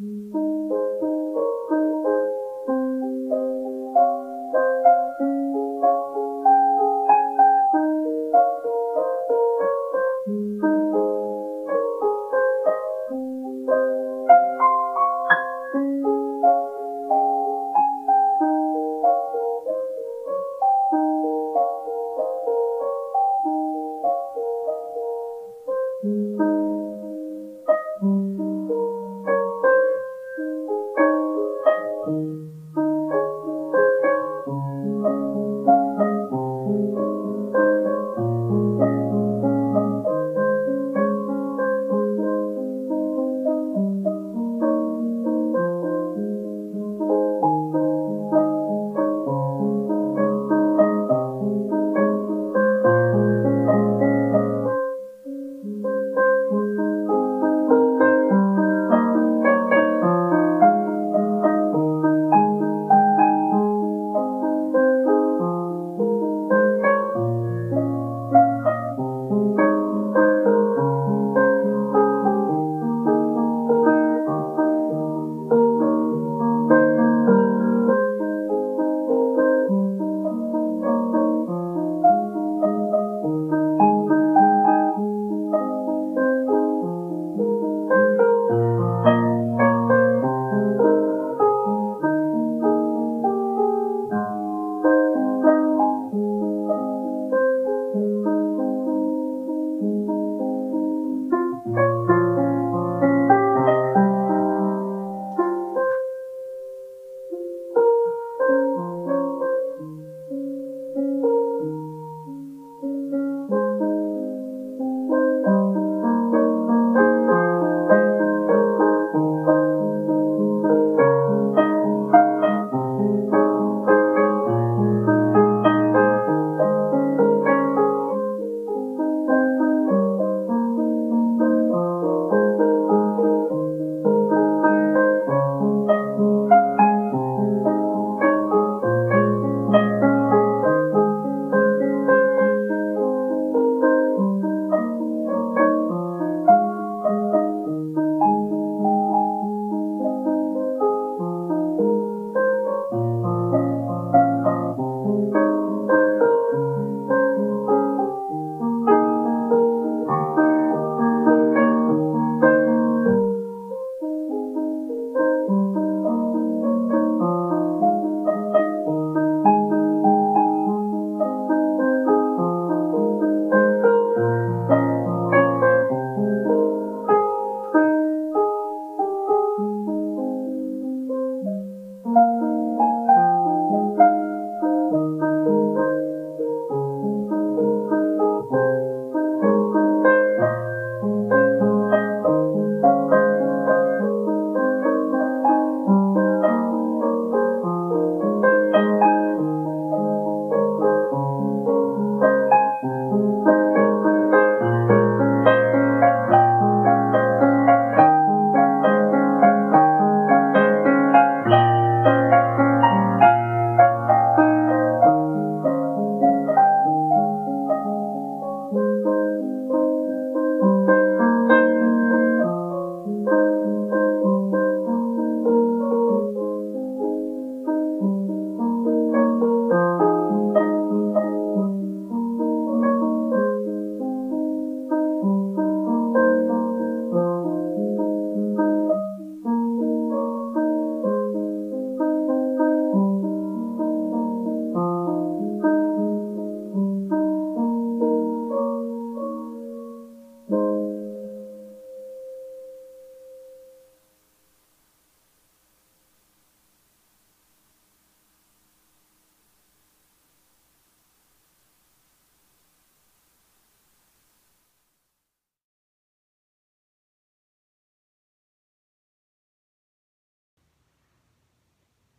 Mm-hmm.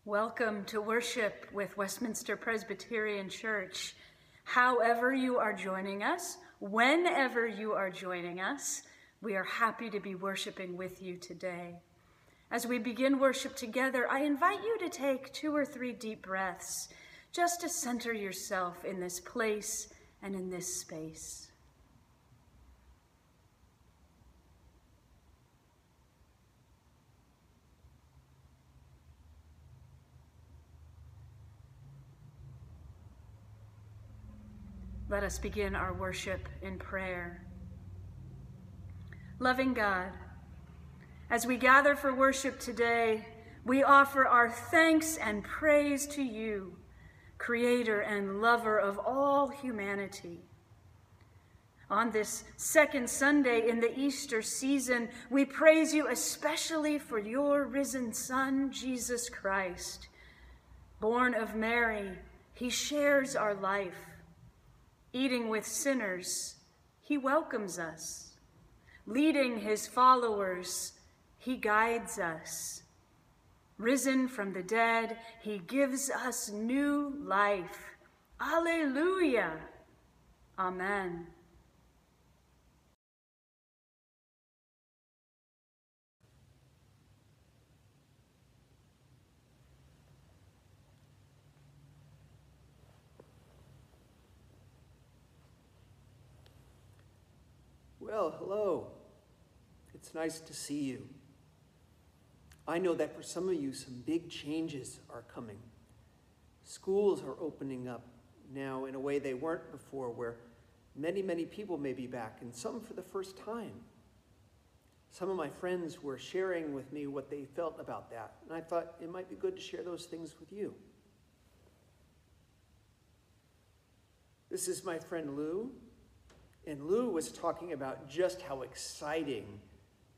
Welcome to worship with Westminster Presbyterian Church. However, you are joining us, whenever you are joining us, we are happy to be worshiping with you today. As we begin worship together, I invite you to take two or three deep breaths just to center yourself in this place and in this space. Let us begin our worship in prayer. Loving God, as we gather for worship today, we offer our thanks and praise to you, creator and lover of all humanity. On this second Sunday in the Easter season, we praise you especially for your risen Son, Jesus Christ. Born of Mary, he shares our life. Eating with sinners, he welcomes us. Leading his followers, he guides us. Risen from the dead, he gives us new life. Alleluia. Amen. Well, hello. It's nice to see you. I know that for some of you, some big changes are coming. Schools are opening up now in a way they weren't before, where many, many people may be back, and some for the first time. Some of my friends were sharing with me what they felt about that, and I thought it might be good to share those things with you. This is my friend Lou, and Lou was talking about just how exciting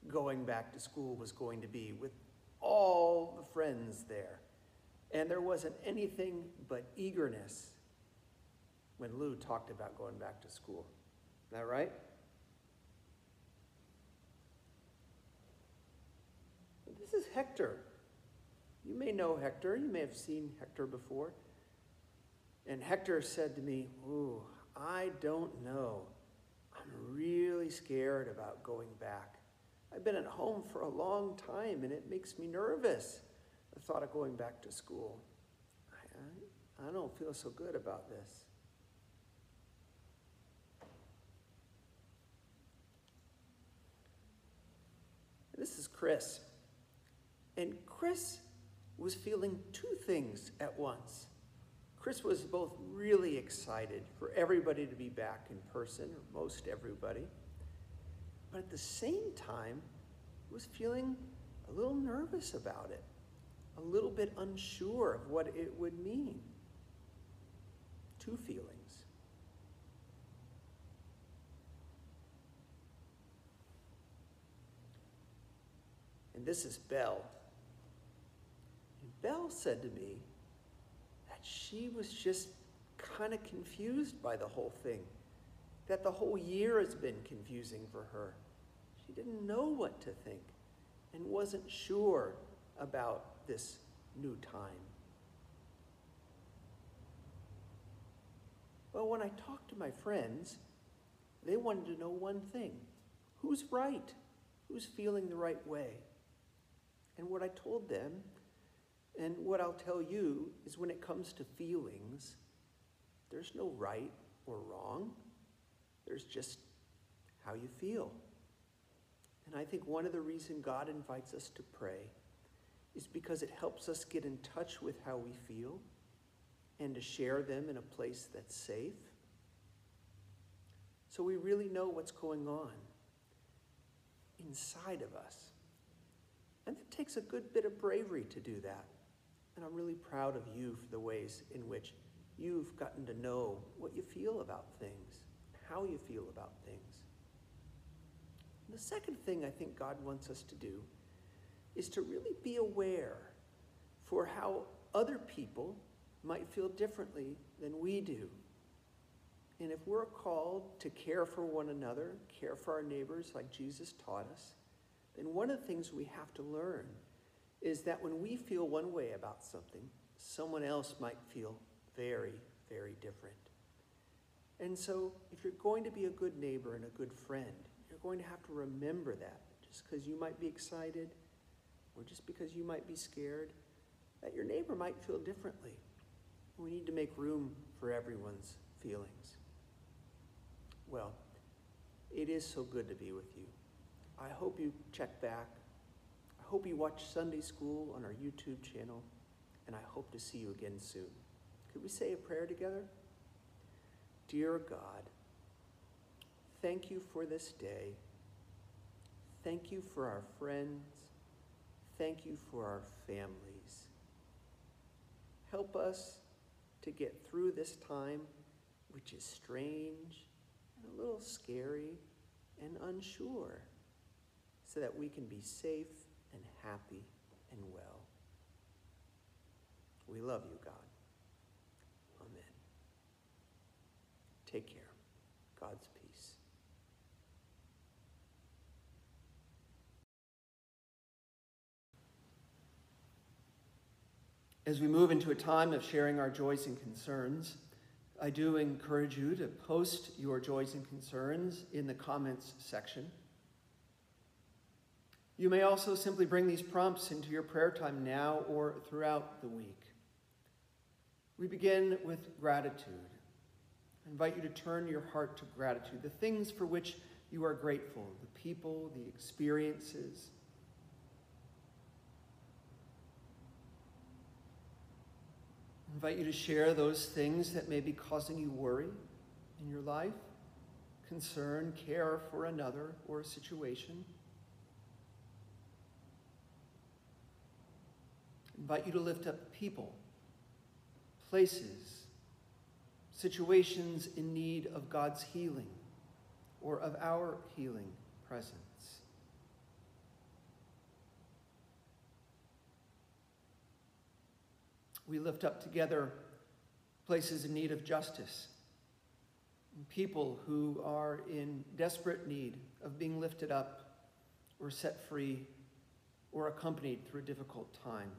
going back to school was going to be with all the friends there. And there wasn't anything but eagerness when Lou talked about going back to school. Is that right? This is Hector. You may know Hector. You may have seen Hector before. And Hector said to me, Ooh, I don't know. I'm really scared about going back. I've been at home for a long time and it makes me nervous. The thought of going back to school. I, I, I don't feel so good about this. This is Chris. And Chris was feeling two things at once. Chris was both really excited for everybody to be back in person, or most everybody, but at the same time was feeling a little nervous about it, a little bit unsure of what it would mean. Two feelings. And this is Belle. And Belle said to me she was just kind of confused by the whole thing that the whole year has been confusing for her. She didn't know what to think and wasn't sure about this new time. Well, when I talked to my friends, they wanted to know one thing who's right? Who's feeling the right way? And what I told them, and what I'll tell you, is when it comes to feelings, there's no right or wrong. There's just how you feel. And I think one of the reasons God invites us to pray is because it helps us get in touch with how we feel and to share them in a place that's safe. So we really know what's going on inside of us. And it takes a good bit of bravery to do that. And I'm really proud of you for the ways in which you've gotten to know what you feel about things how you feel about things. And the second thing I think God wants us to do is to really be aware for how other people might feel differently than we do. And if we're called to care for one another, care for our neighbors like Jesus taught us, then one of the things we have to learn is that when we feel one way about something, someone else might feel very, very different. And so, if you're going to be a good neighbor and a good friend, you're going to have to remember that. Just because you might be excited or just because you might be scared, that your neighbor might feel differently. We need to make room for everyone's feelings. Well, it is so good to be with you. I hope you check back. Hope you watch Sunday School on our YouTube channel, and I hope to see you again soon. Could we say a prayer together? Dear God, thank you for this day. Thank you for our friends. Thank you for our families. Help us to get through this time, which is strange and a little scary and unsure, so that we can be safe and happy and well. We love you, God. Amen. Take care. God's peace. As we move into a time of sharing our joys and concerns, I do encourage you to post your joys and concerns in the comments section. You may also simply bring these prompts into your prayer time now or throughout the week. We begin with gratitude. I invite you to turn your heart to gratitude, the things for which you are grateful, the people, the experiences. I invite you to share those things that may be causing you worry in your life, concern, care for another or a situation. Invite you to lift up people places, situations in need of God's healing or of our healing presence. We lift up together places in need of justice, people who are in desperate need of being lifted up or set free or accompanied through a difficult time.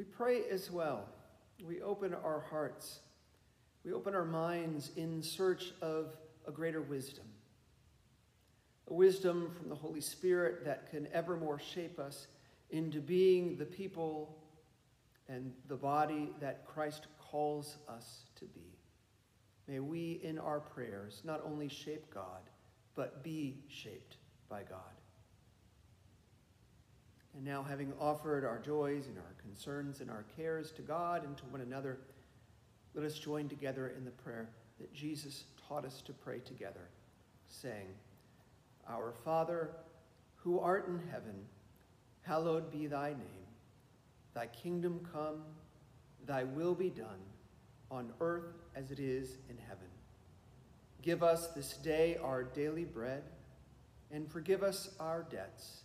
We pray as well. We open our hearts. We open our minds in search of a greater wisdom. A wisdom from the Holy Spirit that can evermore shape us into being the people and the body that Christ calls us to be. May we in our prayers not only shape God, but be shaped by God. And now, having offered our joys and our concerns and our cares to God and to one another, let us join together in the prayer that Jesus taught us to pray together, saying, Our Father, who art in heaven, hallowed be thy name. Thy kingdom come, thy will be done, on earth as it is in heaven. Give us this day our daily bread, and forgive us our debts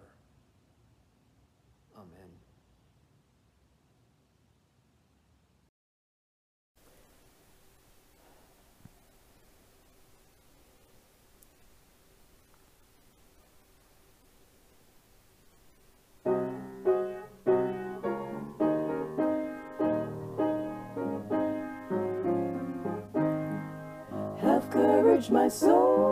My soul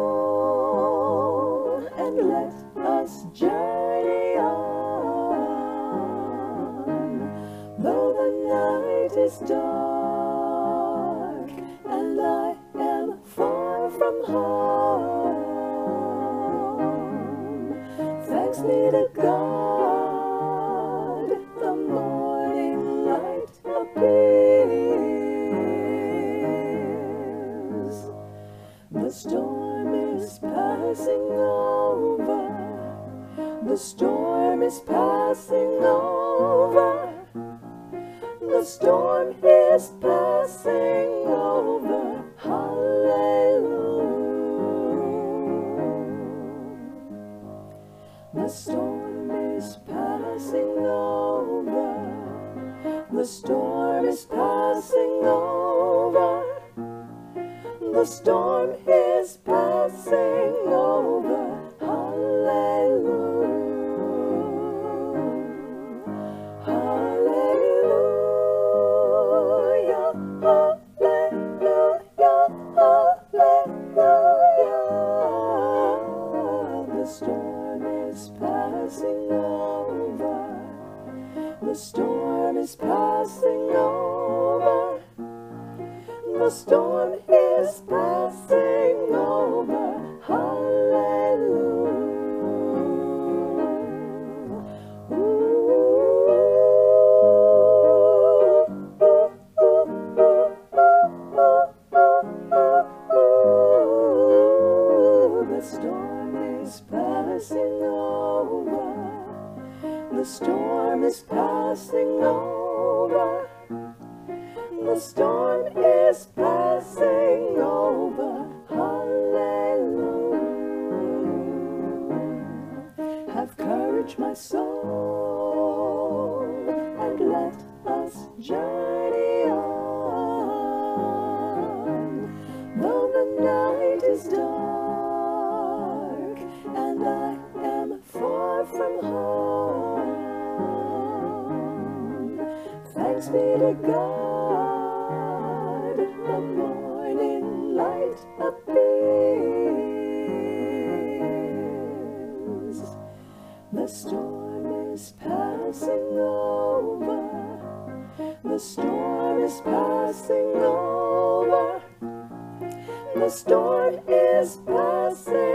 The storm is passing over. The storm is passing over. Hallelujah. Have courage, my soul, be to God, the morning light appears. The storm is passing over. The storm is passing over. The storm is passing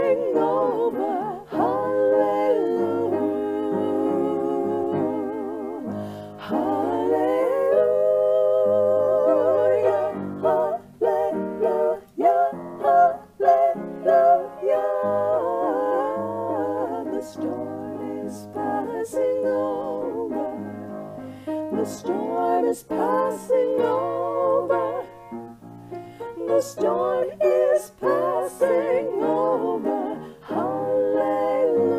The storm is passing over. Hallelujah.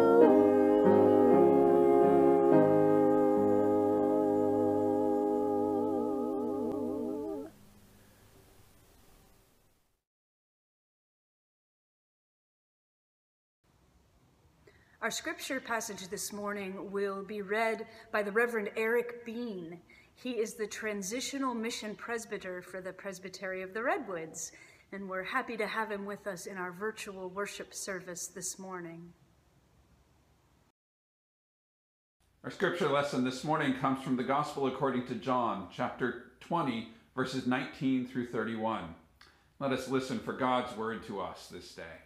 Our scripture passage this morning will be read by the Reverend Eric Bean. He is the transitional mission presbyter for the Presbytery of the Redwoods, and we're happy to have him with us in our virtual worship service this morning. Our scripture lesson this morning comes from the Gospel according to John, chapter 20, verses 19 through 31. Let us listen for God's word to us this day.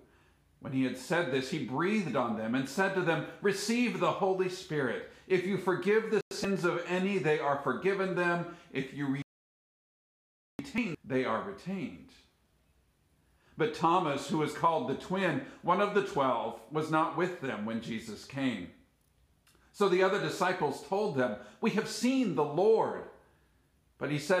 When he had said this, he breathed on them and said to them, Receive the Holy Spirit. If you forgive the sins of any, they are forgiven them. If you retain, they are retained. But Thomas, who was called the twin, one of the twelve, was not with them when Jesus came. So the other disciples told them, We have seen the Lord. But he said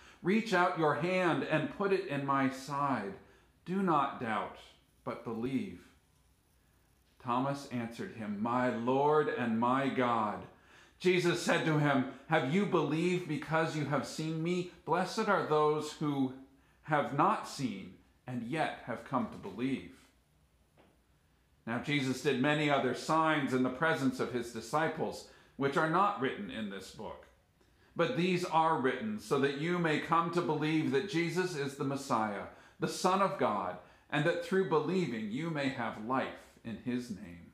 Reach out your hand and put it in my side. Do not doubt, but believe. Thomas answered him, My Lord and my God. Jesus said to him, Have you believed because you have seen me? Blessed are those who have not seen and yet have come to believe. Now, Jesus did many other signs in the presence of his disciples, which are not written in this book. But these are written so that you may come to believe that Jesus is the Messiah, the Son of God, and that through believing you may have life in his name.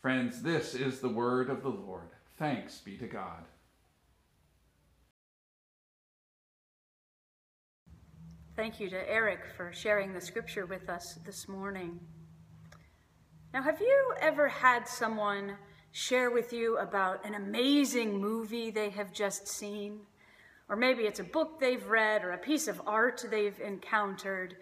Friends, this is the word of the Lord. Thanks be to God. Thank you to Eric for sharing the scripture with us this morning. Now, have you ever had someone share with you about an amazing movie they have just seen? Or maybe it's a book they've read or a piece of art they've encountered,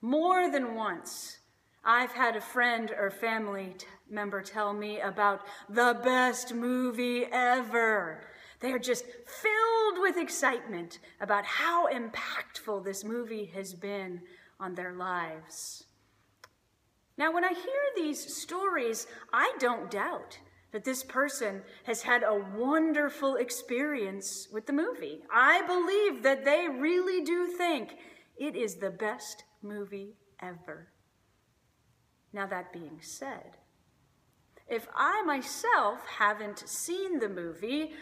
More than once, I've had a friend or family member tell me about the best movie ever. They are just filled with excitement about how impactful this movie has been on their lives. Now, when I hear these stories, I don't doubt that this person has had a wonderful experience with the movie. I believe that they really do think it is the best movie ever. Now, that being said, if I myself haven't seen the movie,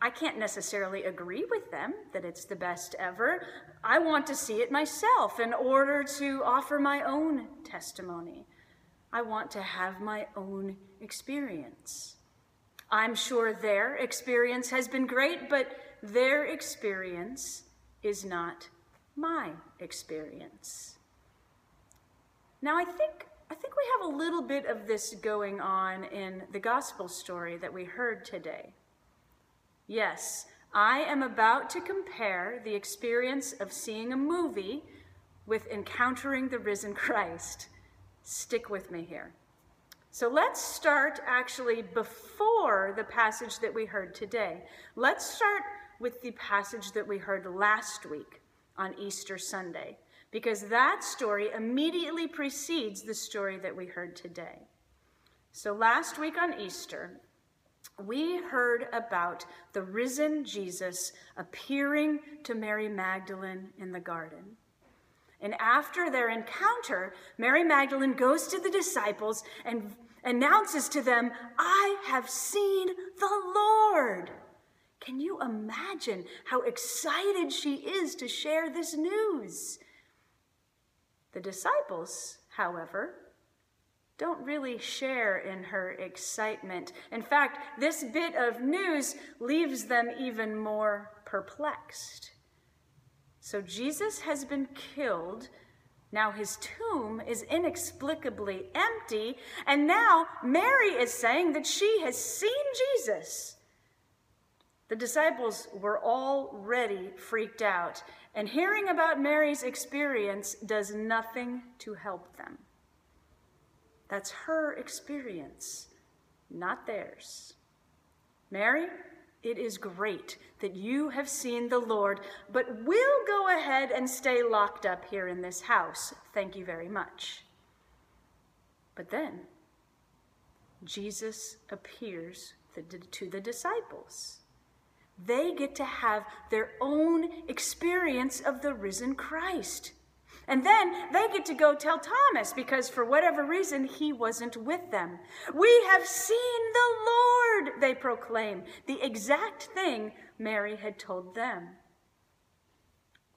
I can't necessarily agree with them that it's the best ever. I want to see it myself in order to offer my own testimony. I want to have my own experience. I'm sure their experience has been great, but their experience is not my experience. Now, I think I think we have a little bit of this going on in the gospel story that we heard today. Yes, I am about to compare the experience of seeing a movie with encountering the risen Christ. Stick with me here. So let's start actually before the passage that we heard today. Let's start with the passage that we heard last week on Easter Sunday because that story immediately precedes the story that we heard today. So last week on Easter, we heard about the risen Jesus appearing to Mary Magdalene in the garden. And after their encounter, Mary Magdalene goes to the disciples and announces to them, I have seen the Lord. Can you imagine how excited she is to share this news? The disciples, however, don't really share in her excitement. In fact, this bit of news leaves them even more perplexed. So Jesus has been killed. Now his tomb is inexplicably empty, and now Mary is saying that she has seen Jesus. The disciples were already freaked out, and hearing about Mary's experience does nothing to help them. That's her experience, not theirs. Mary, it is great that you have seen the Lord, but we'll go ahead and stay locked up here in this house. Thank you very much. But then, Jesus appears to the disciples they get to have their own experience of the risen Christ. And then they get to go tell Thomas because for whatever reason he wasn't with them. We have seen the Lord, they proclaim, the exact thing Mary had told them.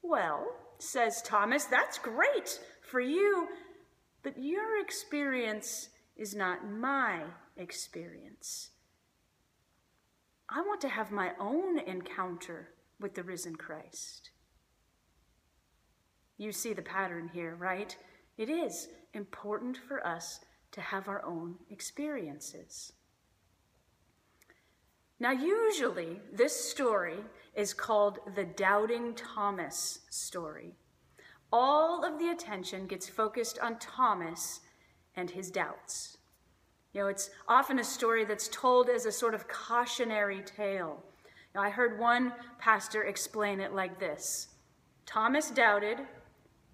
Well, says Thomas, that's great for you, but your experience is not my experience. I want to have my own encounter with the risen Christ. You see the pattern here, right? It is important for us to have our own experiences. Now, usually, this story is called the Doubting Thomas story. All of the attention gets focused on Thomas and his doubts. You know, it's often a story that's told as a sort of cautionary tale. Now, I heard one pastor explain it like this Thomas doubted,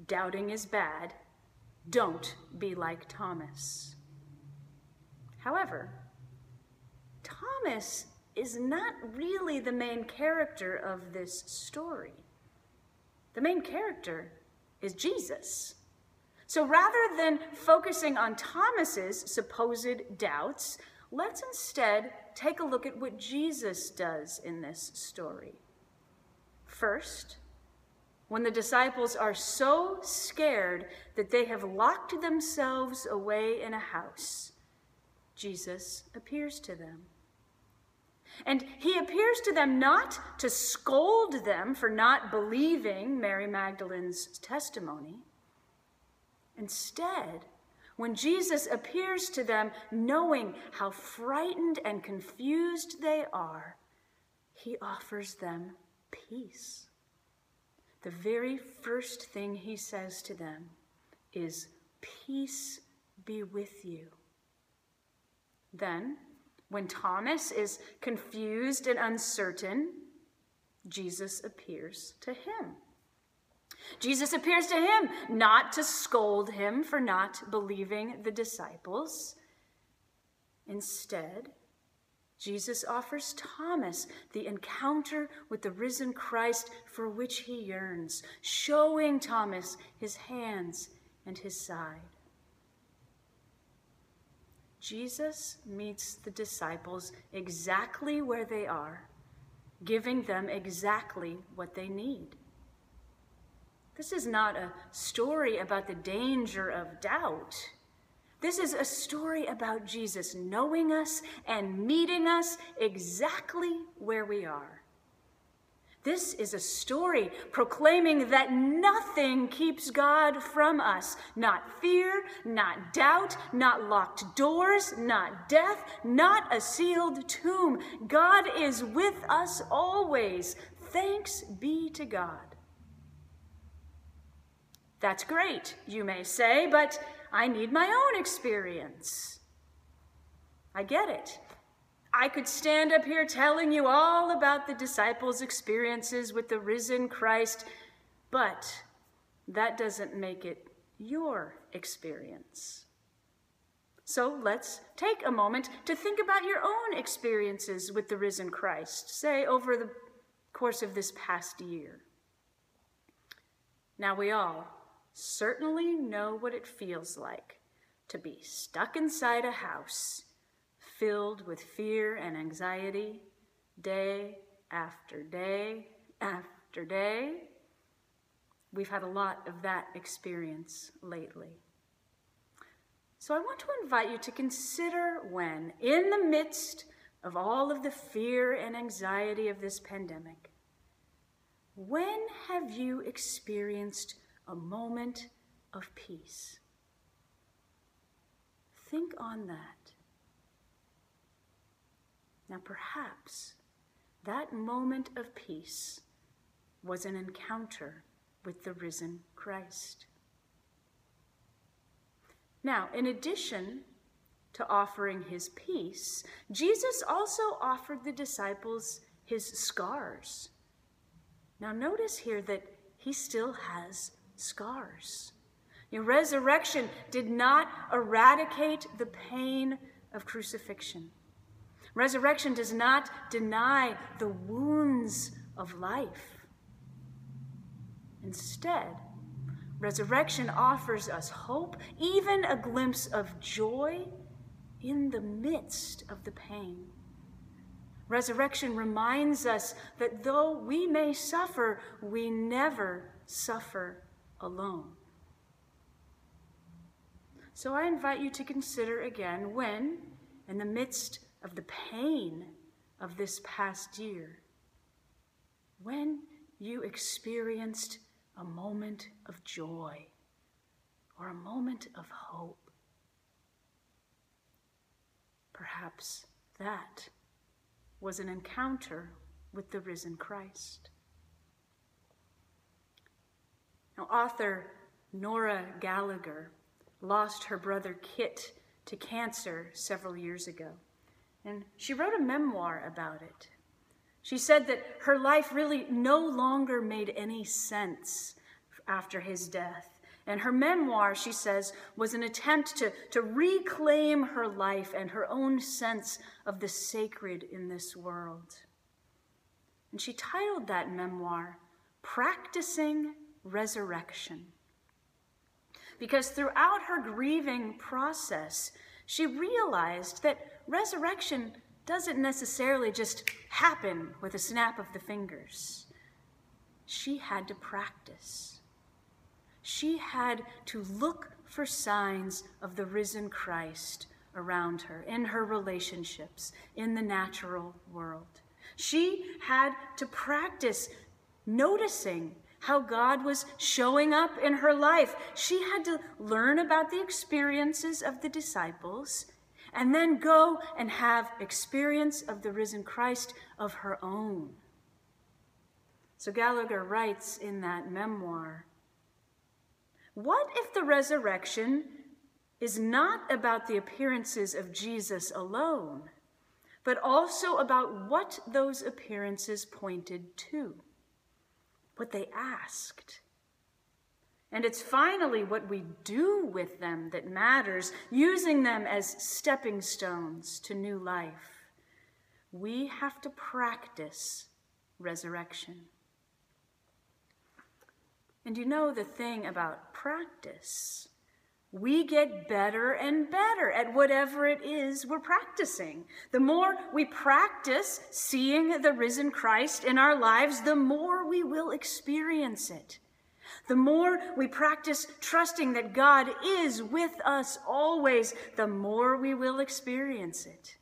doubting is bad. Don't be like Thomas. However, Thomas is not really the main character of this story. The main character is Jesus. So rather than focusing on Thomas's supposed doubts, let's instead take a look at what Jesus does in this story. First, when the disciples are so scared that they have locked themselves away in a house, Jesus appears to them. And he appears to them not to scold them for not believing Mary Magdalene's testimony, Instead, when Jesus appears to them, knowing how frightened and confused they are, he offers them peace. The very first thing he says to them is peace be with you. Then, when Thomas is confused and uncertain, Jesus appears to him. Jesus appears to him not to scold him for not believing the disciples. Instead, Jesus offers Thomas the encounter with the risen Christ for which he yearns, showing Thomas his hands and his side. Jesus meets the disciples exactly where they are, giving them exactly what they need. This is not a story about the danger of doubt. This is a story about Jesus knowing us and meeting us exactly where we are. This is a story proclaiming that nothing keeps God from us. Not fear, not doubt, not locked doors, not death, not a sealed tomb. God is with us always. Thanks be to God. That's great, you may say, but I need my own experience. I get it. I could stand up here telling you all about the disciples' experiences with the risen Christ, but that doesn't make it your experience. So let's take a moment to think about your own experiences with the risen Christ, say over the course of this past year. Now, we all certainly know what it feels like to be stuck inside a house filled with fear and anxiety day after day after day. We've had a lot of that experience lately. So I want to invite you to consider when, in the midst of all of the fear and anxiety of this pandemic, when have you experienced a moment of peace? Think on that. Now, perhaps that moment of peace was an encounter with the risen Christ. Now, in addition to offering his peace, Jesus also offered the disciples his scars. Now, notice here that he still has scars. Your resurrection did not eradicate the pain of crucifixion. Resurrection does not deny the wounds of life. Instead, resurrection offers us hope, even a glimpse of joy in the midst of the pain. Resurrection reminds us that though we may suffer, we never suffer alone. So I invite you to consider again when, in the midst of the pain of this past year, when you experienced a moment of joy or a moment of hope. Perhaps that was an encounter with the risen Christ. Now, author Nora Gallagher lost her brother Kit to cancer several years ago. And she wrote a memoir about it. She said that her life really no longer made any sense after his death. And her memoir, she says, was an attempt to, to reclaim her life and her own sense of the sacred in this world. And she titled that memoir, Practicing Resurrection. Because throughout her grieving process, she realized that resurrection doesn't necessarily just happen with a snap of the fingers. She had to practice. She had to look for signs of the risen Christ around her, in her relationships, in the natural world. She had to practice noticing how God was showing up in her life. She had to learn about the experiences of the disciples and then go and have experience of the risen Christ of her own. So Gallagher writes in that memoir What if the resurrection is not about the appearances of Jesus alone, but also about what those appearances pointed to, what they asked? And it's finally what we do with them that matters, using them as stepping stones to new life. We have to practice resurrection. And you know the thing about practice. We get better and better at whatever it is we're practicing. The more we practice seeing the risen Christ in our lives, the more we will experience it. The more we practice trusting that God is with us always, the more we will experience it.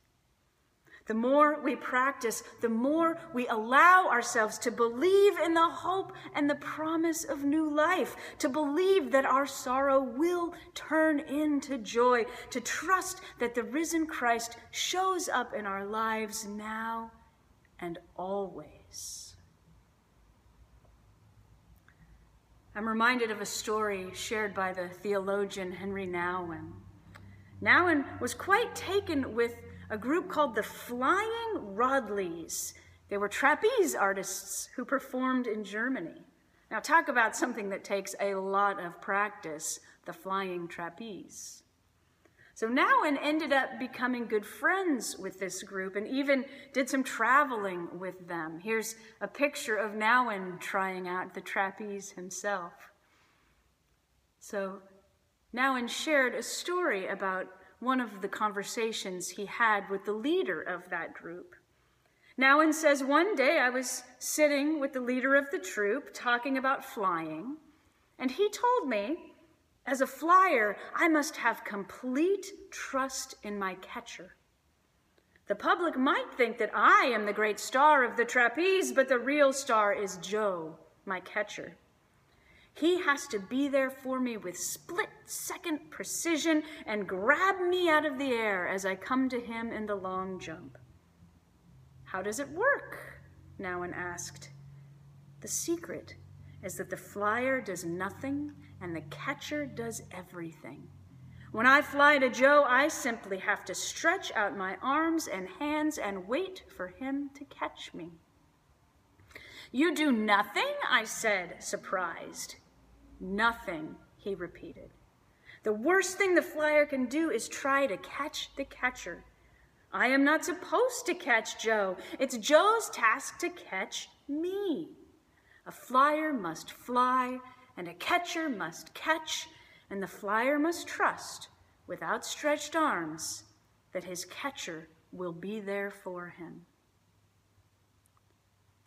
The more we practice, the more we allow ourselves to believe in the hope and the promise of new life, to believe that our sorrow will turn into joy, to trust that the risen Christ shows up in our lives now and always. I'm reminded of a story shared by the theologian Henri Nouwen. Nouwen was quite taken with a group called the Flying Rodleighs. They were trapeze artists who performed in Germany. Now, talk about something that takes a lot of practice the flying trapeze. So Nouwen ended up becoming good friends with this group and even did some traveling with them. Here's a picture of Nouwen trying out the trapeze himself. So Nouwen shared a story about one of the conversations he had with the leader of that group. Nouwen says, One day I was sitting with the leader of the troop talking about flying, and he told me, as a flyer, I must have complete trust in my catcher. The public might think that I am the great star of the trapeze, but the real star is Joe, my catcher. He has to be there for me with split second precision and grab me out of the air as I come to him in the long jump. How does it work? Nouwen asked. The secret is that the flyer does nothing and the catcher does everything. When I fly to Joe, I simply have to stretch out my arms and hands and wait for him to catch me. You do nothing? I said, surprised. Nothing, he repeated. The worst thing the flyer can do is try to catch the catcher. I am not supposed to catch Joe. It's Joe's task to catch me. A flyer must fly, and a catcher must catch, and the flyer must trust, with outstretched arms, that his catcher will be there for him.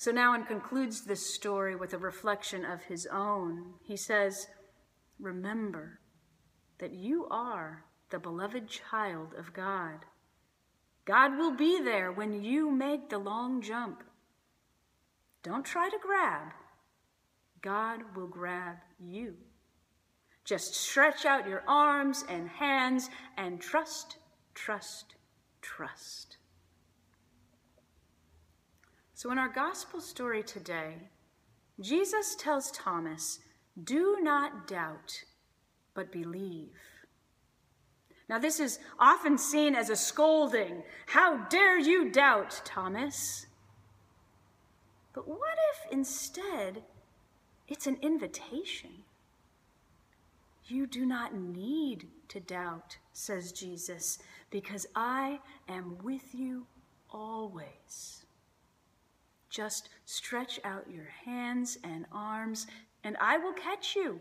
So Nouwen concludes this story with a reflection of his own. He says, Remember that you are the beloved child of God. God will be there when you make the long jump. Don't try to grab, God will grab you. Just stretch out your arms and hands and trust, trust, trust. So, in our gospel story today, Jesus tells Thomas, Do not doubt, but believe. Now, this is often seen as a scolding. How dare you doubt, Thomas? But what if instead it's an invitation? You do not need to doubt, says Jesus, because I am with you always. Just stretch out your hands and arms, and I will catch you.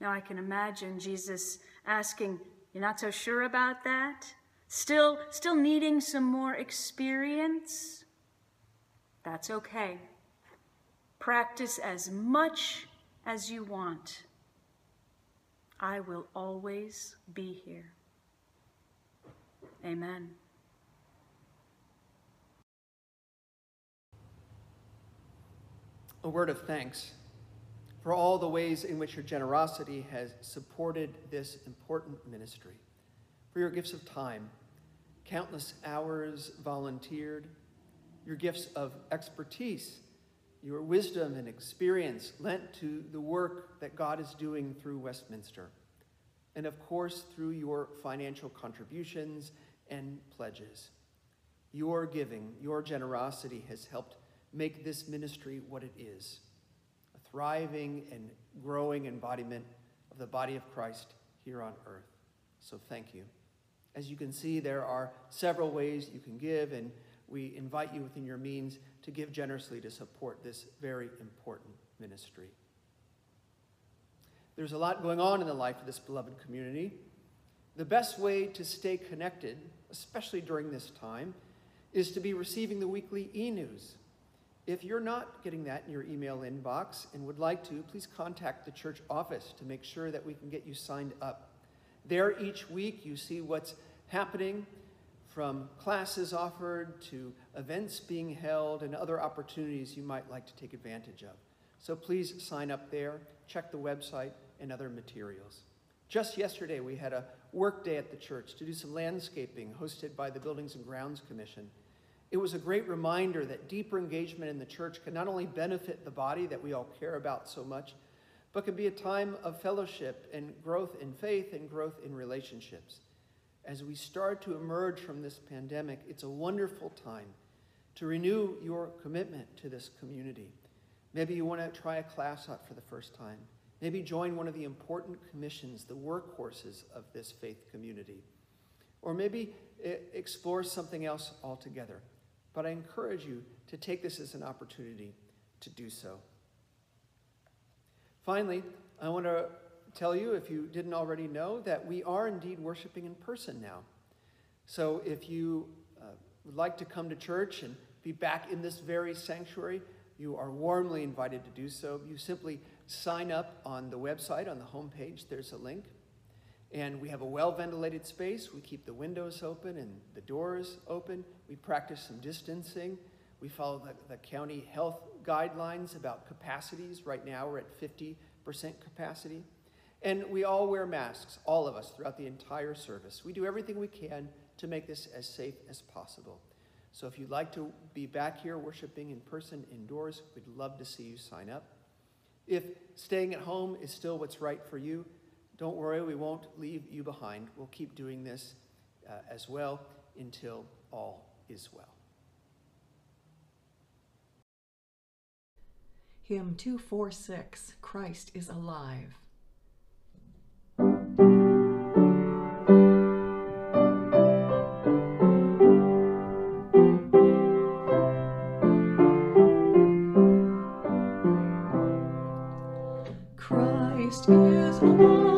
Now I can imagine Jesus asking, You're not so sure about that? Still, still needing some more experience? That's okay. Practice as much as you want. I will always be here. Amen. A word of thanks for all the ways in which your generosity has supported this important ministry, for your gifts of time, countless hours volunteered, your gifts of expertise your wisdom and experience lent to the work that God is doing through Westminster. And of course, through your financial contributions and pledges. Your giving, your generosity has helped make this ministry what it is a thriving and growing embodiment of the body of Christ here on earth. So thank you. As you can see, there are several ways you can give, and we invite you within your means to give generously to support this very important ministry. There's a lot going on in the life of this beloved community. The best way to stay connected, especially during this time, is to be receiving the weekly e news. If you're not getting that in your email inbox and would like to, please contact the church office to make sure that we can get you signed up. There, each week, you see what's happening from classes offered to events being held and other opportunities you might like to take advantage of. So please sign up there, check the website, and other materials. Just yesterday, we had a work day at the church to do some landscaping hosted by the Buildings and Grounds Commission. It was a great reminder that deeper engagement in the church can not only benefit the body that we all care about so much, but can be a time of fellowship and growth in faith and growth in relationships. As we start to emerge from this pandemic, it's a wonderful time to renew your commitment to this community. Maybe you want to try a class out for the first time. Maybe join one of the important commissions, the workhorses of this faith community. Or maybe eh, explore something else altogether. But I encourage you to take this as an opportunity to do so. Finally, I want to tell you, if you didn't already know, that we are indeed worshiping in person now. So if you uh, would like to come to church and be back in this very sanctuary, you are warmly invited to do so. You simply sign up on the website, on the homepage, there's a link. And we have a well ventilated space. We keep the windows open and the doors open. We practice some distancing. We follow the, the county health guidelines about capacities. Right now, we're at 50% capacity. And we all wear masks, all of us, throughout the entire service. We do everything we can to make this as safe as possible. So if you'd like to be back here worshiping in person indoors, we'd love to see you sign up. If staying at home is still what's right for you, don't worry, we won't leave you behind. We'll keep doing this uh, as well until all is well. Hymn 246 Christ is Alive. Christ is to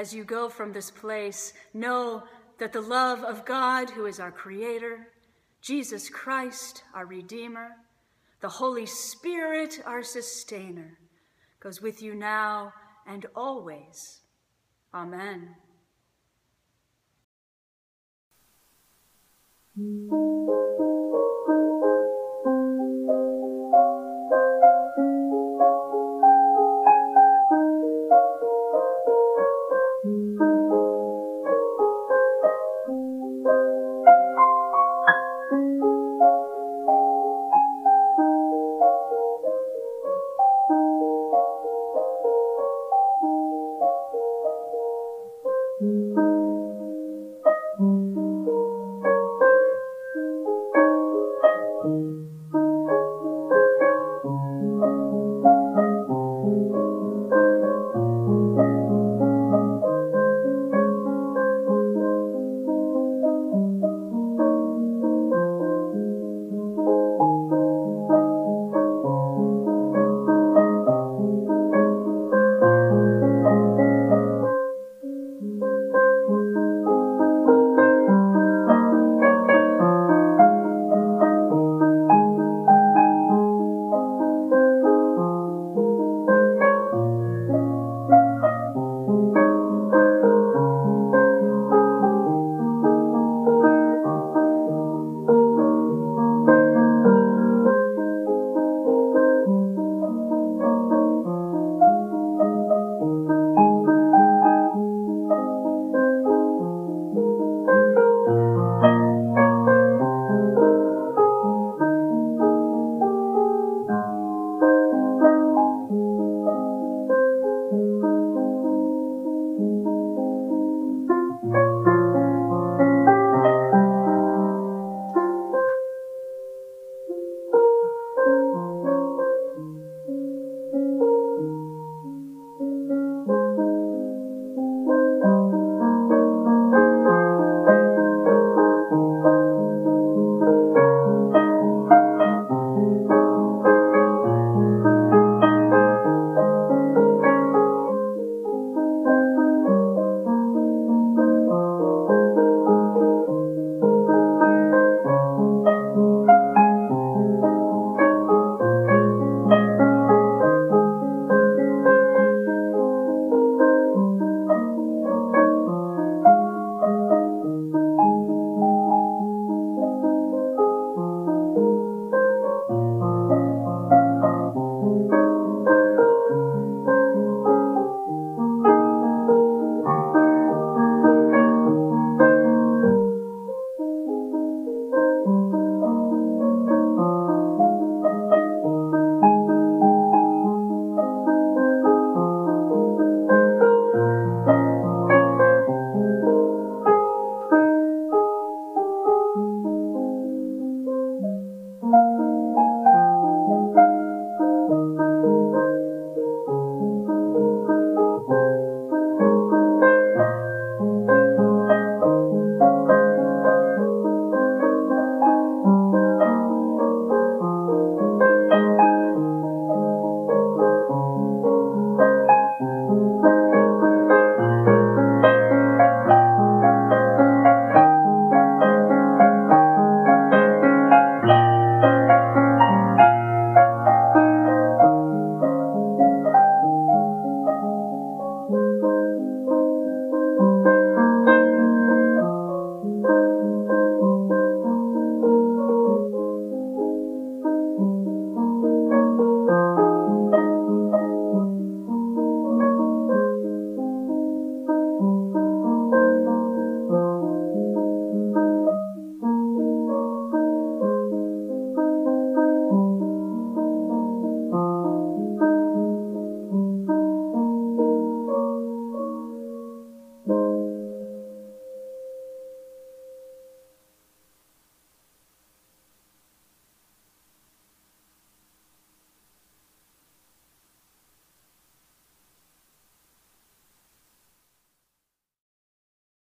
As you go from this place, know that the love of God, who is our Creator, Jesus Christ, our Redeemer, the Holy Spirit, our Sustainer, goes with you now and always. Amen.